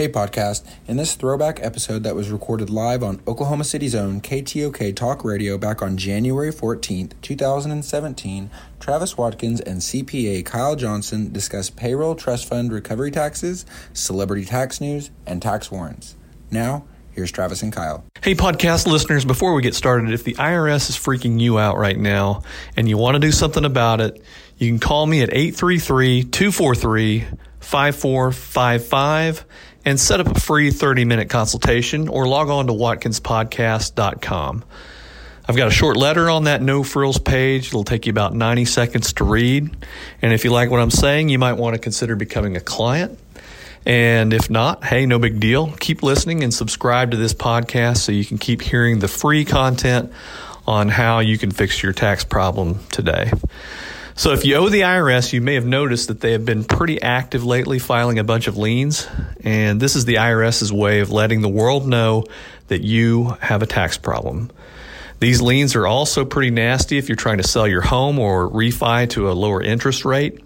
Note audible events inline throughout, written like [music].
Hey, podcast. In this throwback episode that was recorded live on Oklahoma City's own KTOK Talk Radio back on January 14th, 2017, Travis Watkins and CPA Kyle Johnson discuss payroll trust fund recovery taxes, celebrity tax news, and tax warrants. Now, here's Travis and Kyle. Hey, podcast listeners, before we get started, if the IRS is freaking you out right now and you want to do something about it, you can call me at 833 243 5455 and set up a free 30 minute consultation or log on to watkinspodcast.com. I've got a short letter on that no frills page. It'll take you about 90 seconds to read. And if you like what I'm saying, you might want to consider becoming a client. And if not, hey, no big deal. Keep listening and subscribe to this podcast so you can keep hearing the free content on how you can fix your tax problem today. So, if you owe the IRS, you may have noticed that they have been pretty active lately filing a bunch of liens. And this is the IRS's way of letting the world know that you have a tax problem. These liens are also pretty nasty if you're trying to sell your home or refi to a lower interest rate.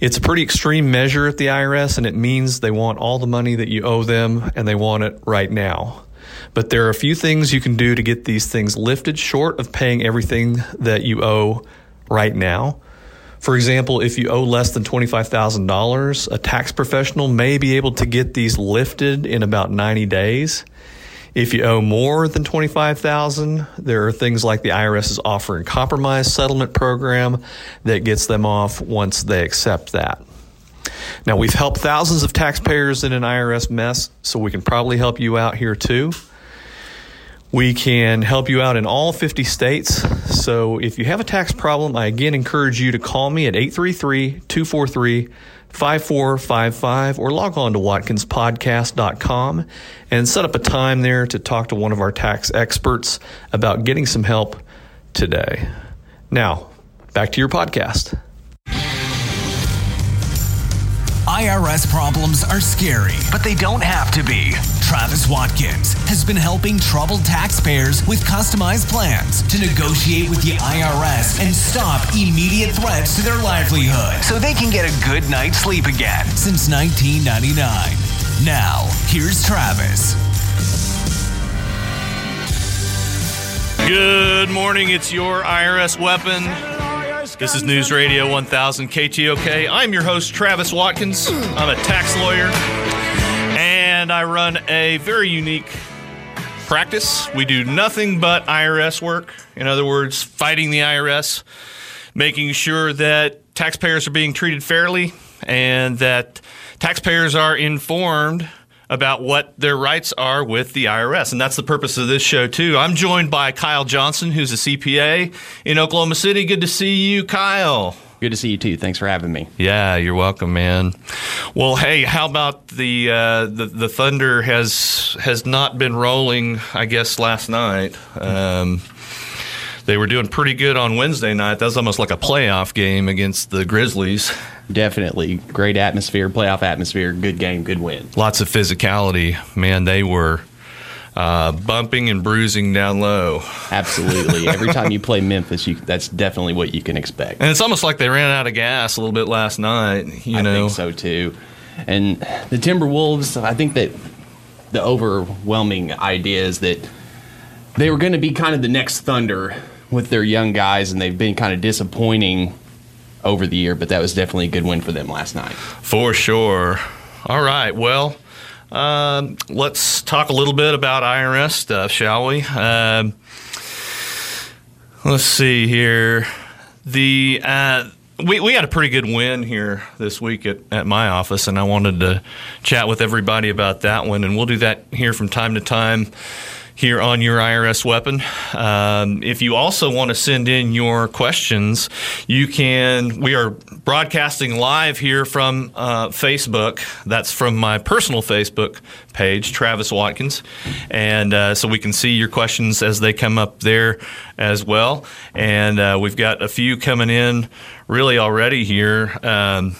It's a pretty extreme measure at the IRS, and it means they want all the money that you owe them and they want it right now. But there are a few things you can do to get these things lifted short of paying everything that you owe right now. For example, if you owe less than $25,000, a tax professional may be able to get these lifted in about 90 days. If you owe more than 25,000, there are things like the IRS's offer in compromise settlement program that gets them off once they accept that. Now, we've helped thousands of taxpayers in an IRS mess, so we can probably help you out here too. We can help you out in all 50 states. So if you have a tax problem, I again encourage you to call me at 833 243 5455 or log on to watkinspodcast.com and set up a time there to talk to one of our tax experts about getting some help today. Now, back to your podcast. IRS problems are scary, but they don't have to be. Travis Watkins has been helping troubled taxpayers with customized plans to negotiate with the IRS and stop immediate threats to their livelihood so they can get a good night's sleep again since 1999. Now, here's Travis. Good morning. It's your IRS weapon. This is News Radio 1000 KTOK. I'm your host, Travis Watkins. I'm a tax lawyer and I run a very unique practice. We do nothing but IRS work. In other words, fighting the IRS, making sure that taxpayers are being treated fairly and that taxpayers are informed about what their rights are with the IRS. And that's the purpose of this show, too. I'm joined by Kyle Johnson, who's a CPA in Oklahoma City. Good to see you, Kyle. Good to see you too. Thanks for having me. Yeah, you're welcome, man. Well, hey, how about the uh, the, the thunder has has not been rolling? I guess last night. Um, they were doing pretty good on Wednesday night. That was almost like a playoff game against the Grizzlies. Definitely great atmosphere, playoff atmosphere, good game, good win. Lots of physicality. Man, they were uh, bumping and bruising down low. Absolutely. [laughs] Every time you play Memphis, you, that's definitely what you can expect. And it's almost like they ran out of gas a little bit last night. You I know, think so too. And the Timberwolves, I think that the overwhelming idea is that they were going to be kind of the next Thunder with their young guys, and they've been kind of disappointing over the year. But that was definitely a good win for them last night. For sure. All right. Well. Um, let's talk a little bit about IRS stuff, shall we? Um, let's see here. The uh, we we had a pretty good win here this week at, at my office, and I wanted to chat with everybody about that one, and we'll do that here from time to time here on your IRS weapon. Um, if you also want to send in your questions, you can. We are broadcasting live here from uh, Facebook. That's from my personal Facebook page, Travis Watkins, and uh, so we can see your questions as they come up there as well. And uh, we've got a few coming in really already here. Um,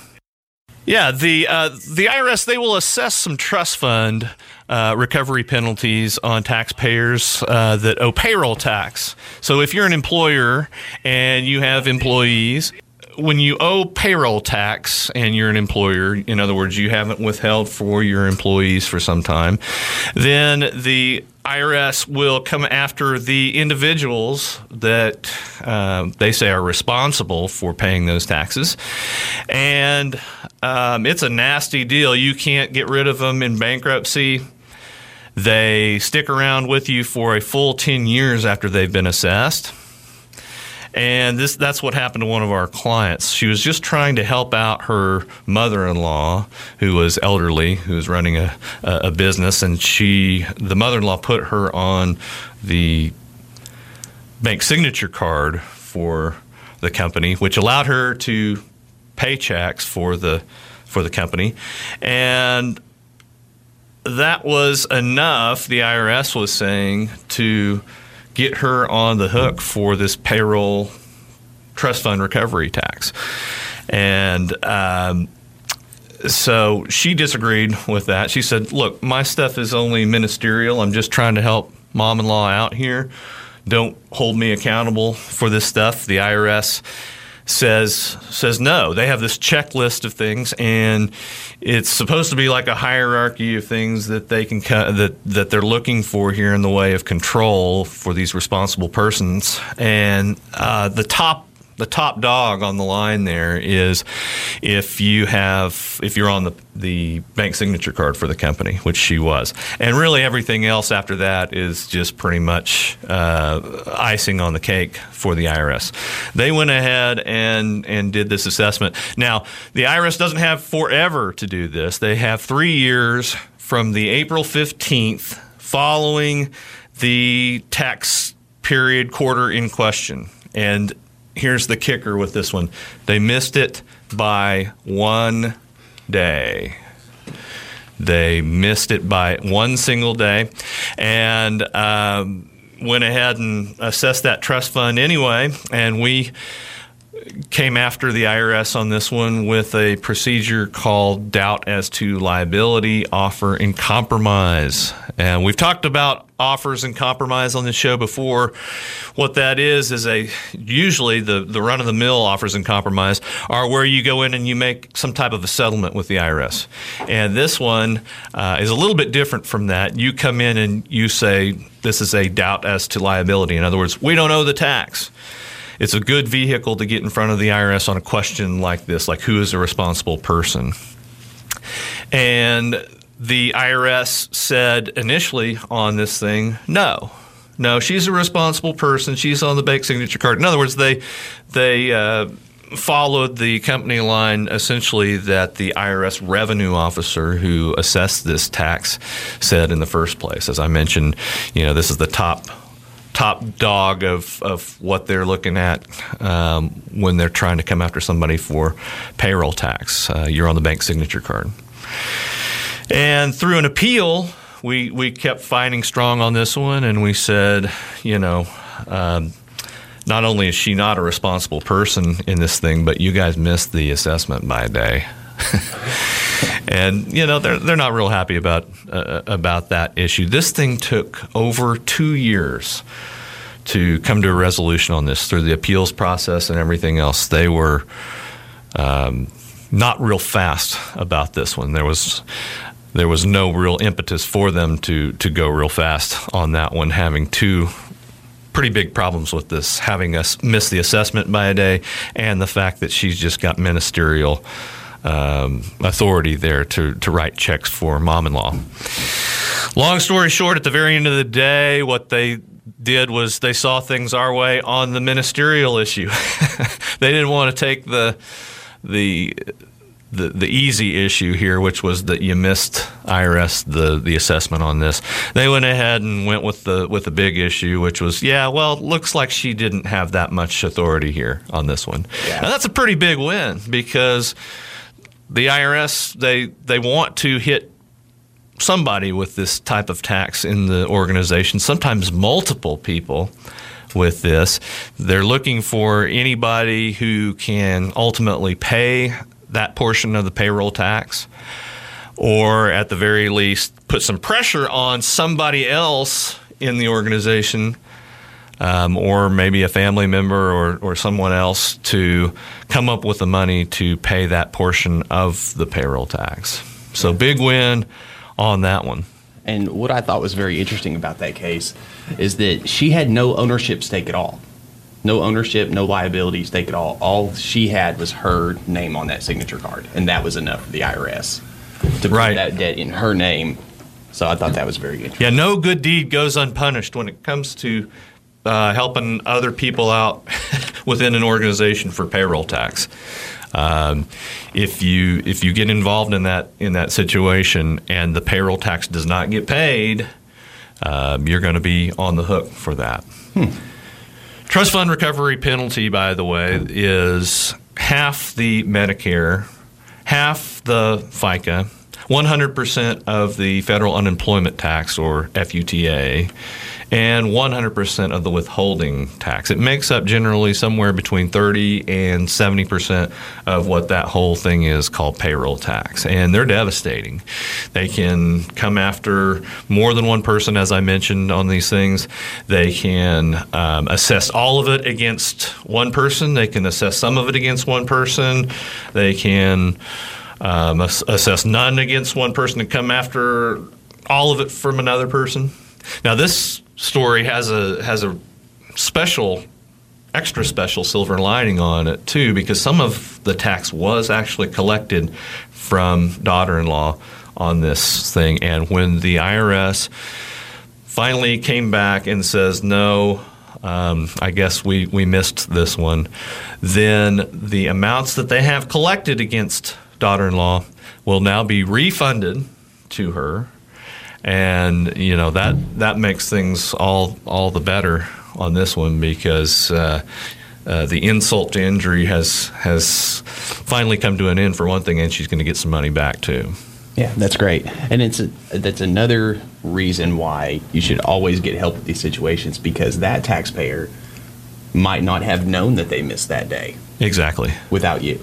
yeah, the uh, the IRS they will assess some trust fund uh, recovery penalties on taxpayers uh, that owe payroll tax. So if you're an employer and you have employees, when you owe payroll tax and you're an employer, in other words, you haven't withheld for your employees for some time, then the IRS will come after the individuals that uh, they say are responsible for paying those taxes. And um, it's a nasty deal. You can't get rid of them in bankruptcy. They stick around with you for a full 10 years after they've been assessed. And this that's what happened to one of our clients. She was just trying to help out her mother-in-law who was elderly, who was running a, a business and she the mother-in-law put her on the bank signature card for the company, which allowed her to pay checks for the for the company. And that was enough, the IRS was saying, to get her on the hook for this payroll trust fund recovery tax. And um, so she disagreed with that. She said, Look, my stuff is only ministerial. I'm just trying to help mom in law out here. Don't hold me accountable for this stuff. The IRS says says no. They have this checklist of things, and it's supposed to be like a hierarchy of things that they can that that they're looking for here in the way of control for these responsible persons. And uh, the top the top dog on the line there is if you have if you're on the the bank signature card for the company, which she was, and really everything else after that is just pretty much uh, icing on the cake for the IRS. They went ahead and and did this assessment. Now the IRS doesn't have forever to do this; they have three years from the April fifteenth following the tax period quarter in question. And here's the kicker with this one they missed it by one day. They missed it by one single day and um, went ahead and assessed that trust fund anyway. And we came after the IRS on this one with a procedure called doubt as to liability, offer, and compromise. And we've talked about offers in compromise on the show before. What that is is a usually the, the run of the mill offers in compromise are where you go in and you make some type of a settlement with the IRS. And this one uh, is a little bit different from that. You come in and you say this is a doubt as to liability. In other words, we don't owe the tax it's a good vehicle to get in front of the IRS on a question like this, like who is a responsible person. And the IRS said initially on this thing, no. No, she's a responsible person. She's on the bank signature card. In other words, they they uh, followed the company line essentially that the IRS revenue officer who assessed this tax said in the first place. As I mentioned, you know, this is the top top dog of, of what they're looking at um, when they're trying to come after somebody for payroll tax. Uh, you're on the bank signature card. And through an appeal, we, we kept fighting strong on this one, and we said, you know, um, not only is she not a responsible person in this thing, but you guys missed the assessment by a day. [laughs] and you know they're they're not real happy about uh, about that issue. This thing took over two years to come to a resolution on this through the appeals process and everything else. They were um, not real fast about this one. There was there was no real impetus for them to to go real fast on that one, having two pretty big problems with this, having us miss the assessment by a day, and the fact that she's just got ministerial um, authority there to, to write checks for mom in law. Long story short, at the very end of the day, what they did was they saw things our way on the ministerial issue. [laughs] they didn't want to take the the the, the easy issue here, which was that you missed IRS the, the assessment on this. They went ahead and went with the with the big issue, which was yeah, well, looks like she didn't have that much authority here on this one. Yeah. And that's a pretty big win because the IRS they they want to hit somebody with this type of tax in the organization, sometimes multiple people with this. They're looking for anybody who can ultimately pay that portion of the payroll tax or at the very least put some pressure on somebody else in the organization um, or maybe a family member or, or someone else to come up with the money to pay that portion of the payroll tax. So big win on that one. And what I thought was very interesting about that case is that she had no ownership stake at all. No ownership, no liability stake at all. All she had was her name on that signature card, and that was enough for the IRS to put Right. that debt in her name. So I thought that was very interesting. Yeah, no good deed goes unpunished when it comes to uh, helping other people out [laughs] within an organization for payroll tax. Um, if you if you get involved in that in that situation and the payroll tax does not get paid, um, you're going to be on the hook for that. Trust fund recovery penalty, by the way, is half the Medicare, half the FICA, 100% of the federal unemployment tax or FUTA, and 100% of the withholding tax. It makes up generally somewhere between 30 and 70% of what that whole thing is called payroll tax. And they're devastating. They can come after more than one person, as I mentioned on these things. They can um, assess all of it against one person, they can assess some of it against one person, they can um, assess none against one person and come after all of it from another person. Now, this story has a has a special, extra special silver lining on it too, because some of the tax was actually collected from daughter-in-law on this thing, and when the IRS finally came back and says no. Um, I guess we, we missed this one. Then the amounts that they have collected against daughter in law will now be refunded to her. And you know that that makes things all all the better on this one because uh, uh, the insult to injury has has finally come to an end for one thing, and she's going to get some money back too. Yeah, that's great, and it's a, that's another reason why you should always get help with these situations because that taxpayer might not have known that they missed that day Exactly. without you,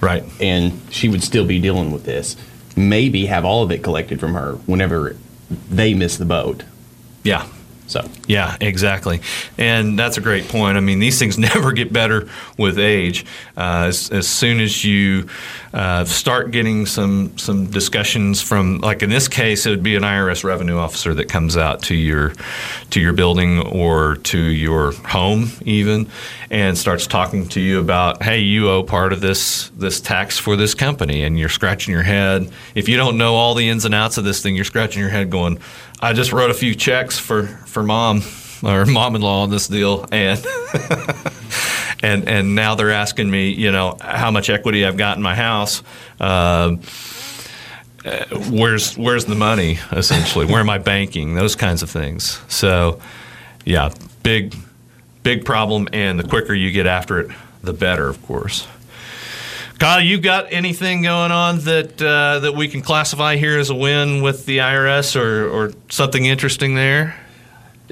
Right. and she would still be dealing with this. Maybe have all of it collected from her whenever they miss the boat. Yeah. So Yeah, exactly. And that's a great point. I mean, these things [laughs] never get better with age. Uh, as, as soon as you uh, start getting some some discussions from, like in this case, it would be an IRS revenue officer that comes out to your to your building or to your home even, and starts talking to you about, hey, you owe part of this this tax for this company, and you're scratching your head. If you don't know all the ins and outs of this thing, you're scratching your head, going, I just wrote a few checks for for mom or [laughs] mom-in-law on this deal, and [laughs] and and now they're asking me, you know, how much equity I've got in my house. Um uh, where's where's the money essentially? Where am I banking? Those kinds of things. So, yeah, big big problem, and the quicker you get after it, the better, of course. Kyle, you got anything going on that uh, that we can classify here as a win with the IRS, or or something interesting there?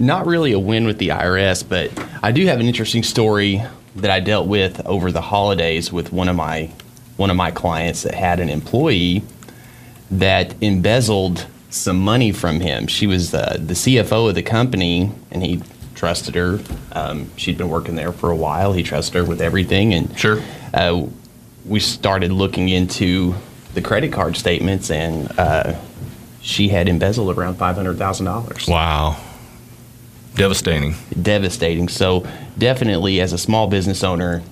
not really a win with the IRS, but I do have an interesting story that I dealt with over the holidays with one of my one of my clients that had an employee that embezzled some money from him. She was uh, the CFO of the company, and he trusted her. Um, she'd been working there for a while. He trusted her with everything, and Sure. uh, we started looking into the credit card statements, and uh, she had embezzled around five hundred thousand dollars Wow, devastating. devastating. So definitely, as a small business owner,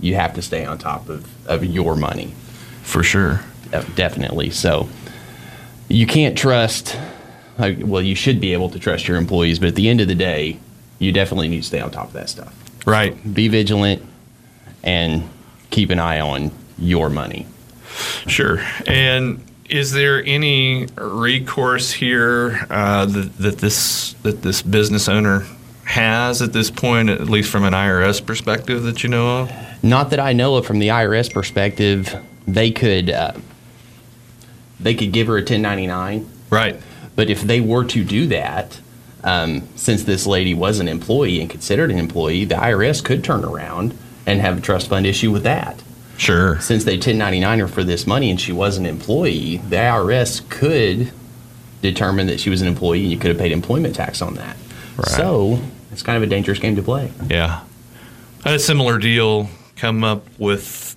you have to stay on top of, of your money. For sure. Definitely. So you can't trust. Well, you should be able to trust your employees, but at the end of the day, you definitely need to stay on top of that stuff. Right. Be vigilant and keep an eye on your money. Sure. And is there any recourse here uh, that, that this that this business owner has at this point, at least from an IRS perspective, that you know of? Not that I know of from the IRS perspective. They could uh, they could give her a 1099 Right. But if they were to do that, um, since this lady was an employee and considered an employee, the IRS could turn around and have a trust fund issue with that. Sure. Since they 1099 her for this money and she was an employee, the IRS could determine that she was an employee and you could have paid employment tax on that. Right. So it's kind of a dangerous game to play. Yeah. I had a similar deal come up with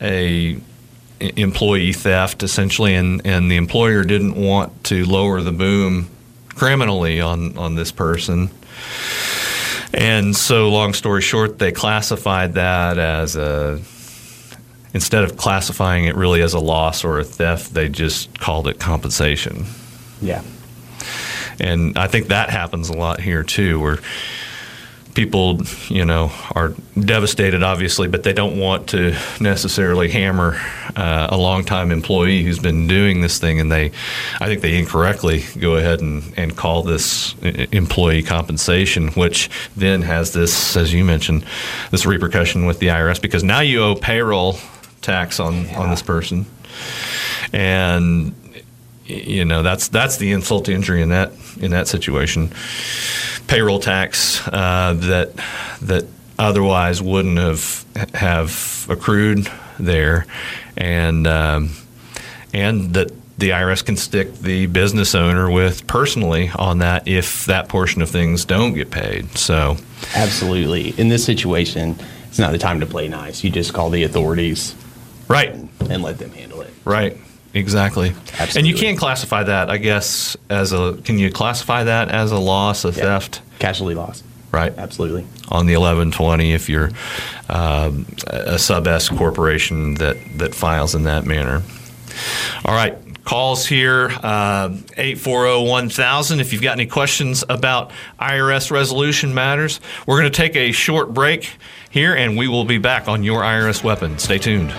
a employee theft essentially and, and the employer didn't want to lower the boom criminally on, on this person. And so long story short, they classified that as a instead of classifying it really as a loss or a theft, they just called it compensation. Yeah. And I think that happens a lot here too, where people, you know, are devastated, obviously, but they don't want to necessarily hammer uh, a longtime employee who's been doing this thing, and they, I think they incorrectly go ahead and, and call this employee compensation, which then has this, as you mentioned, this repercussion with the IRS because now you owe payroll tax on yeah. on this person, and you know that's that's the insult to injury in that in that situation. Payroll tax uh, that that otherwise wouldn't have have accrued there, and um, and that the IRS can stick the business owner with personally on that if that portion of things don't get paid. So, absolutely, in this situation, it's not the time to play nice. You just call the authorities, right, and, and let them handle it. Right. Exactly. Absolutely. And you can't classify that, I guess, as a. Can you classify that as a loss, a yeah. theft? Casualty loss. Right. Absolutely. On the 1120, if you're um, a sub S corporation that, that files in that manner. All right. Calls here, uh, 840 1000. If you've got any questions about IRS resolution matters, we're going to take a short break here and we will be back on Your IRS Weapon. Stay tuned.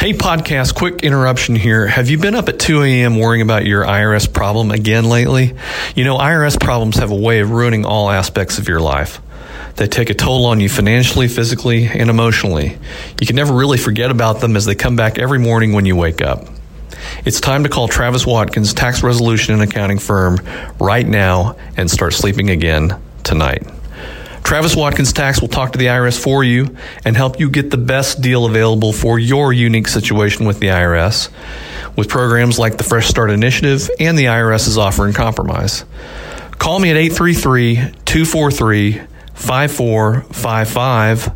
Hey, podcast, quick interruption here. Have you been up at 2 a.m. worrying about your IRS problem again lately? You know, IRS problems have a way of ruining all aspects of your life. They take a toll on you financially, physically, and emotionally. You can never really forget about them as they come back every morning when you wake up. It's time to call Travis Watkins Tax Resolution and Accounting Firm right now and start sleeping again tonight. Travis Watkins Tax will talk to the IRS for you and help you get the best deal available for your unique situation with the IRS with programs like the Fresh Start Initiative and the IRS's offer in compromise. Call me at 833 243 5455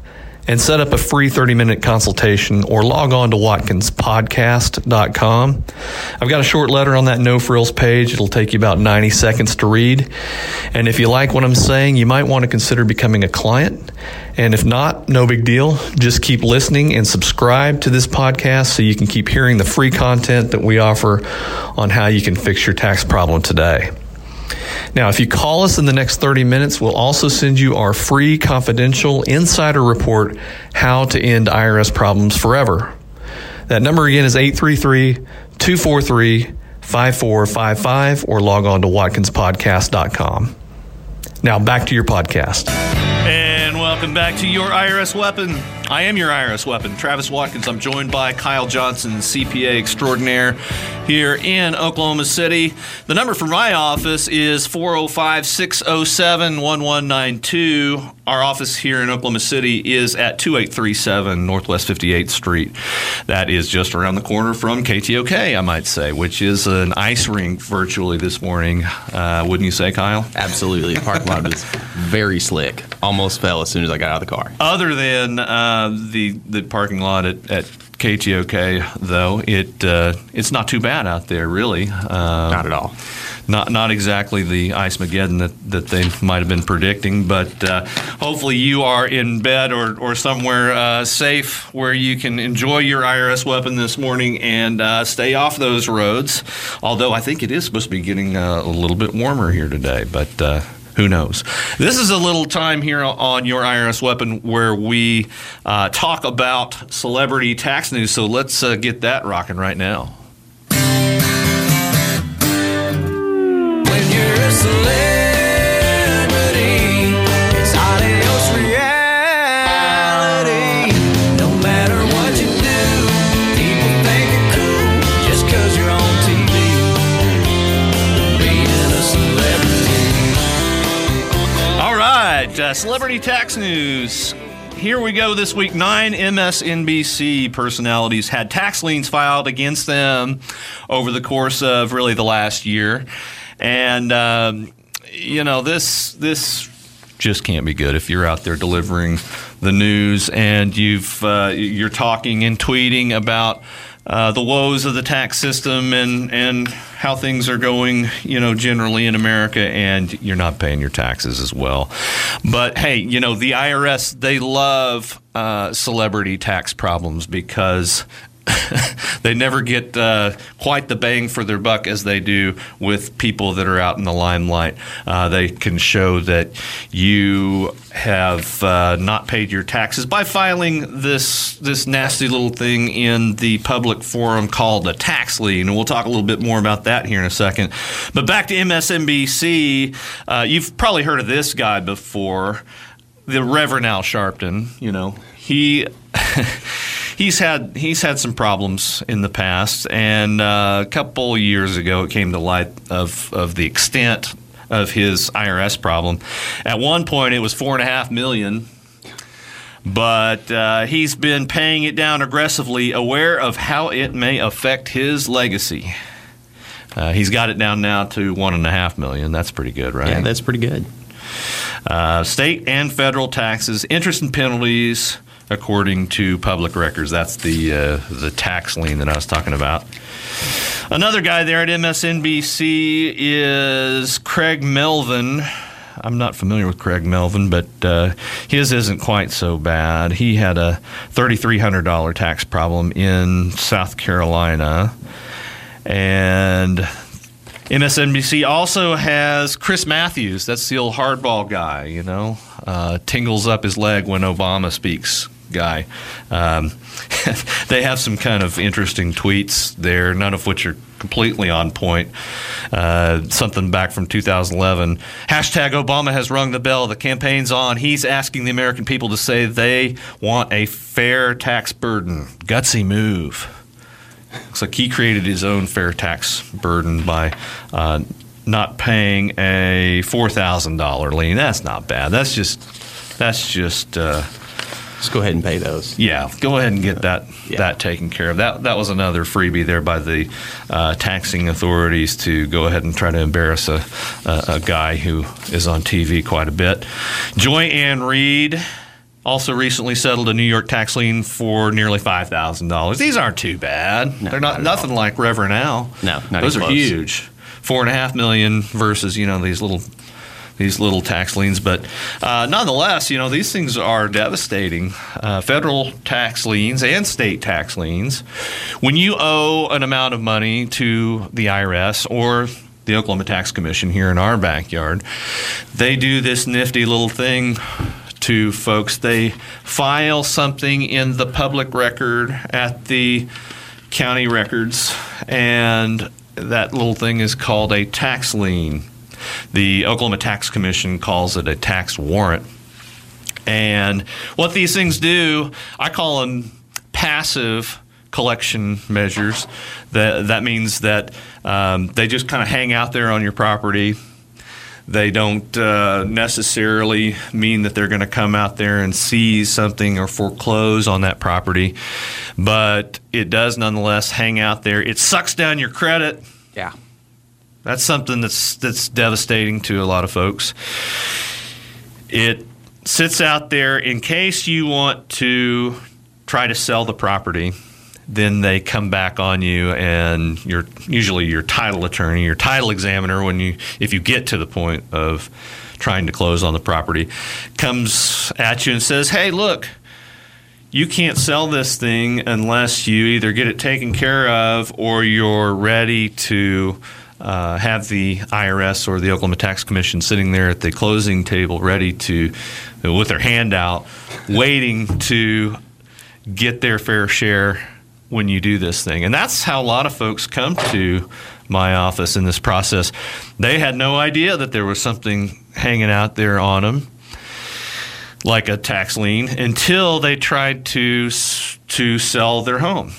and set up a free 30 minute consultation or log on to watkinspodcast.com. I've got a short letter on that no frills page. It'll take you about 90 seconds to read. And if you like what I'm saying, you might want to consider becoming a client. And if not, no big deal. Just keep listening and subscribe to this podcast so you can keep hearing the free content that we offer on how you can fix your tax problem today. Now, if you call us in the next 30 minutes, we'll also send you our free confidential insider report, How to End IRS Problems Forever. That number again is 833 243 5455 or log on to watkinspodcast.com. Now back to your podcast. And welcome back to your IRS weapon. I am your IRS weapon, Travis Watkins. I'm joined by Kyle Johnson, CPA extraordinaire here in Oklahoma City. The number for my office is 405 607 1192. Our office here in Oklahoma City is at 2837 Northwest 58th Street. That is just around the corner from KTOK, I might say, which is an ice rink virtually this morning. Uh, wouldn't you say, Kyle? Absolutely. The parking lot is very slick. Almost fell as soon as I got out of the car. Other than uh, the, the parking lot at, at KTOK, though, it uh, it's not too bad out there, really. Uh, not at all. Not not exactly the ice mageddon that, that they might have been predicting, but uh, hopefully you are in bed or, or somewhere uh, safe where you can enjoy your IRS weapon this morning and uh, stay off those roads. Although I think it is supposed to be getting uh, a little bit warmer here today, but who knows? This is a little time here on your IRS weapon where we uh, talk about celebrity tax news. So let's uh, get that rocking right now. Uh, celebrity tax news. Here we go this week. Nine MSNBC personalities had tax liens filed against them over the course of really the last year. And, um, you know, this, this just can't be good if you're out there delivering the news and you've uh, you're talking and tweeting about uh, the woes of the tax system and and how things are going, you know, generally in America, and you're not paying your taxes as well. But hey, you know, the IRS they love uh, celebrity tax problems because [laughs] they never get uh, quite the bang for their buck as they do with people that are out in the limelight. Uh, they can show that you have uh, not paid your taxes by filing this this nasty little thing in the public forum called a tax lien, and we'll talk a little bit more about that here in a second. But back to MSNBC, uh, you've probably heard of this guy before, the Reverend Al Sharpton. You know he. [laughs] he's had he's had some problems in the past, and uh, a couple years ago it came to light of of the extent of his IRS problem. At one point, it was four and a half million. But uh, he's been paying it down aggressively, aware of how it may affect his legacy. Uh, he's got it down now to one and a half million. That's pretty good, right? Yeah, that's pretty good. Uh, state and federal taxes, interest and penalties, according to public records. That's the uh, the tax lien that I was talking about. Another guy there at MSNBC is Craig Melvin. I'm not familiar with Craig Melvin, but uh, his isn't quite so bad. He had a $3,300 tax problem in South Carolina. And MSNBC also has Chris Matthews. That's the old hardball guy, you know, uh, tingles up his leg when Obama speaks guy. Um, [laughs] they have some kind of interesting tweets there, none of which are completely on point. Uh, something back from 2011. Hashtag Obama has rung the bell. The campaign's on. He's asking the American people to say they want a fair tax burden. Gutsy move. Looks like he created his own fair tax burden by uh, not paying a four thousand dollar lien. That's not bad. That's just that's just. Uh, just go ahead and pay those. Yeah, go ahead and get that yeah. that taken care of. That that was another freebie there by the uh, taxing authorities to go ahead and try to embarrass a, a, a guy who is on TV quite a bit. Joy Ann Reid also recently settled a New York tax lien for nearly five thousand dollars. These aren't too bad. No, They're not, not nothing all. like Reverend Al. No, those are close. huge. Four and a half million versus you know these little these little tax liens. But uh, nonetheless, you know, these things are devastating. Uh, federal tax liens and state tax liens. When you owe an amount of money to the IRS or the Oklahoma Tax Commission here in our backyard, they do this nifty little thing to folks. They file something in the public record at the county records, and that little thing is called a tax lien. The Oklahoma Tax Commission calls it a tax warrant. And what these things do, I call them passive collection measures. That that means that um, they just kind of hang out there on your property. They don't uh, necessarily mean that they're going to come out there and seize something or foreclose on that property, but it does nonetheless hang out there. It sucks down your credit. Yeah. That's something that's that's devastating to a lot of folks. It sits out there in case you want to try to sell the property. Then they come back on you, and your usually your title attorney, your title examiner, when you if you get to the point of trying to close on the property, comes at you and says, "Hey, look, you can't sell this thing unless you either get it taken care of or you're ready to uh, have the IRS or the Oklahoma Tax Commission sitting there at the closing table, ready to, with their hand out, waiting to get their fair share when you do this thing. And that's how a lot of folks come to my office in this process. They had no idea that there was something hanging out there on them like a tax lien until they tried to to sell their home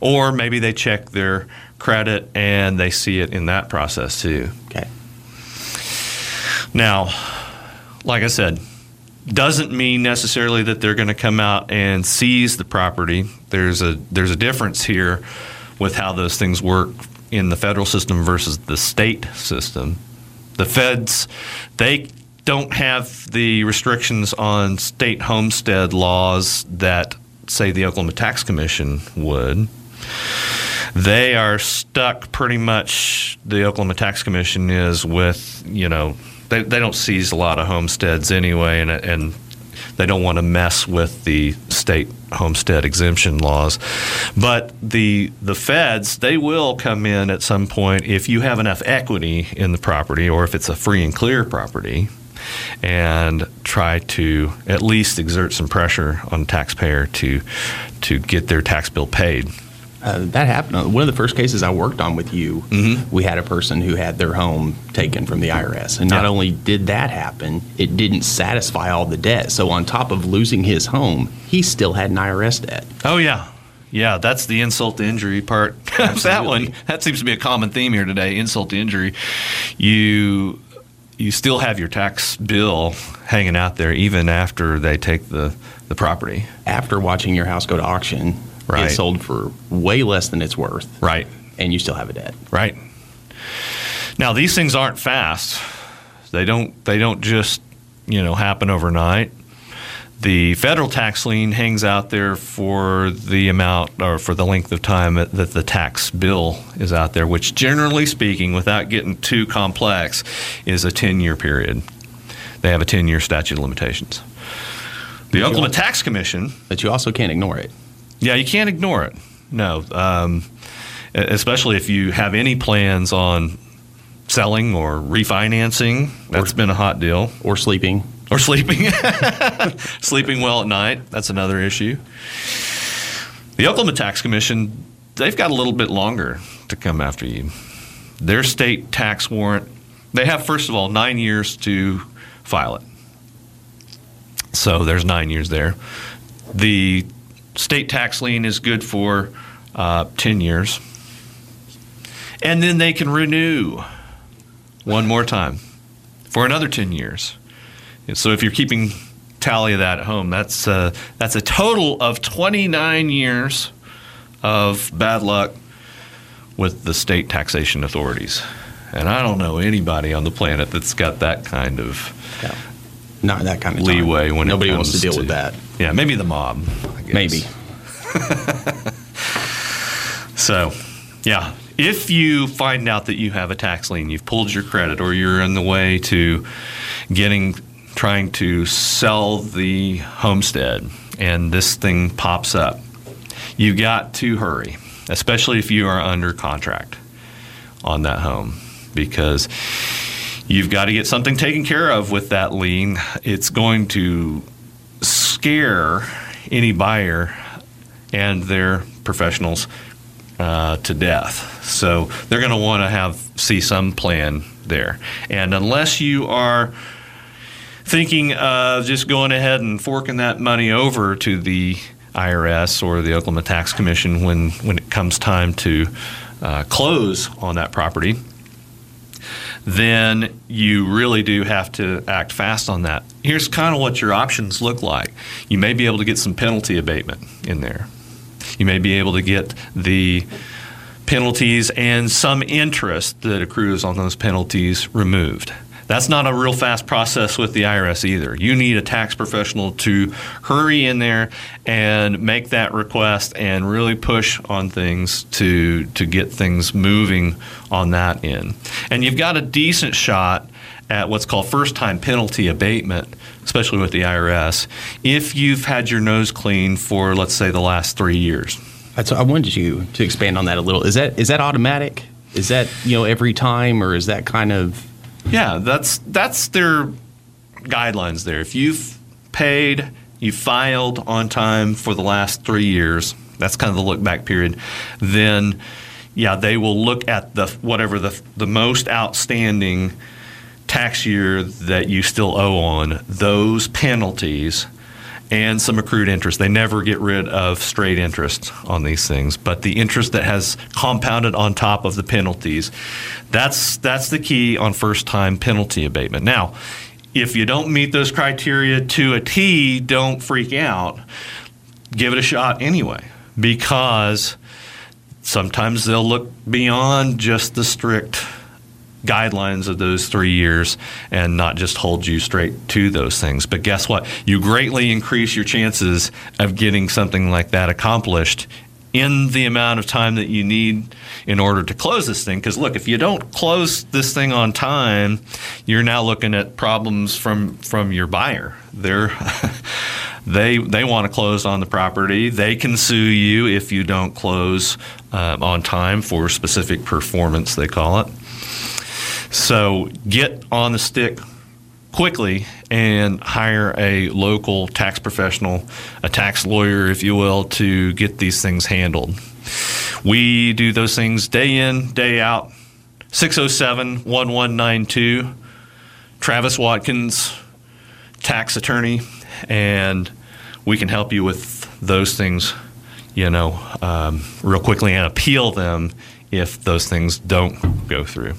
or maybe they check their credit and they see it in that process too. Okay. Now, like I said, doesn't mean necessarily that they're going to come out and seize the property. There's a there's a difference here with how those things work in the federal system versus the state system. The feds they don't have the restrictions on state homestead laws that, say, the Oklahoma Tax Commission would. They are stuck pretty much, the Oklahoma Tax Commission is with, you know, they, they don't seize a lot of homesteads anyway, and, and they don't want to mess with the state homestead exemption laws. But the the feds, they will come in at some point if you have enough equity in the property or if it's a free and clear property and try to at least exert some pressure on the taxpayer to to get their tax bill paid. Uh, that happened. One of the first cases I worked on with you, Mm-hmm. we had a person who had their home taken from the IRS. And not Yeah. only did that happen, it didn't satisfy all the debt. So, on top of losing his home, he still had an IRS debt. Oh yeah. Yeah, that's the insult to injury part. [laughs] that one that seems to be a common theme here today. Insult to injury. You you still have your tax bill hanging out there even after they take the, the property. After watching your house go to auction, Right. it sold for way less than it's worth, Right. and you still have a debt. Right. Now these things aren't fast. They don't they don't just, you know, happen overnight. The federal tax lien hangs out there for the amount or for the length of time that the tax bill is out there, which generally speaking, without getting too complex, is a 10 year period. They have a 10 year statute of limitations. The Oklahoma Tax Commission But you also can't ignore it. Yeah, you can't ignore it. No, um, especially if you have any plans on selling or refinancing. That's been a hot deal. Or sleeping. Or sleeping, [laughs] sleeping well at night. That's another issue. The Oklahoma Tax Commission, they've got a little bit longer to come after you. Their state tax warrant, they have first of all nine years to file it. So there's nine years there. The state tax lien is good for uh, 10 years. And then they can renew one more time for another 10 years. So if you're keeping tally of that at home, that's, uh, that's a total of 29 years of bad luck with the state taxation authorities. And I don't know anybody on the planet that's got that kind of Yeah. Not that kind of time. leeway when Nobody wants to deal with that. Yeah, maybe the mob. Maybe. [laughs] So, yeah, if you find out that you have a tax lien, you've pulled your credit, or you're in the way to getting trying to sell the homestead, and this thing pops up, you got to hurry, especially if you are under contract on that home, because you've got to get something taken care of with that lien. It's going to scare any buyer and their professionals uh, to death. So they're going to want to have see some plan there. And unless you are thinking of just going ahead and forking that money over to the IRS or the Oklahoma Tax Commission when when it comes time to uh, close on that property, then you really do have to act fast on that. Here's kind of what your options look like. You may be able to get some penalty abatement in there. You may be able to get the penalties and some interest that accrues on those penalties removed. That's not a real fast process with the IRS either. You need a tax professional to hurry in there and make that request and really push on things to to get things moving on that end. And you've got a decent shot at what's called first time penalty abatement, especially with the IRS, if you've had your nose clean for let's say the last 3 years. I wanted you to expand on that a little. Is that is that automatic? Is that you know every time, or is that kind of Yeah, that's that's their guidelines there. If you've paid, you filed on time for the last three years, that's kind of the look back period. Then, yeah, they will look at the whatever the the most outstanding tax year that you still owe on those penalties and some accrued interest. They never get rid of straight interest on these things, but the interest that has compounded on top of the penalties, that's that's the key on first time penalty abatement. Now, if you don't meet those criteria to a T, don't freak out. Give it a shot anyway because sometimes they'll look beyond just the strict guidelines of those three years and not just hold you straight to those things. But guess what? You greatly increase your chances of getting something like that accomplished in the amount of time that you need in order to close this thing. Because look, if you don't close this thing on time, you're now looking at problems from from your buyer. They're [laughs] they they want to close on the property. They can sue you if you don't close uh, on time for specific performance. They call it. So get on the stick quickly and hire a local tax professional, a tax lawyer, if you will, to get these things handled. We do those things day in, day out. 607 1192. Travis Watkins, tax attorney, and we can help you with those things, you know, um, real quickly and appeal them if those things don't go through.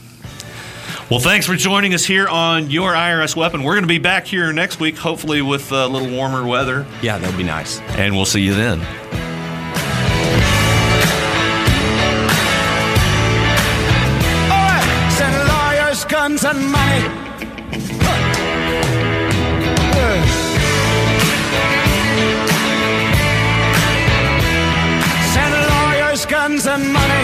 Well, thanks for joining us here on Your IRS Weapon. We're going to be back here next week, hopefully with a little warmer weather, Yeah, that'll be nice. and we'll see you then. Alright, send lawyers, guns, and money. Send lawyers, guns, and money.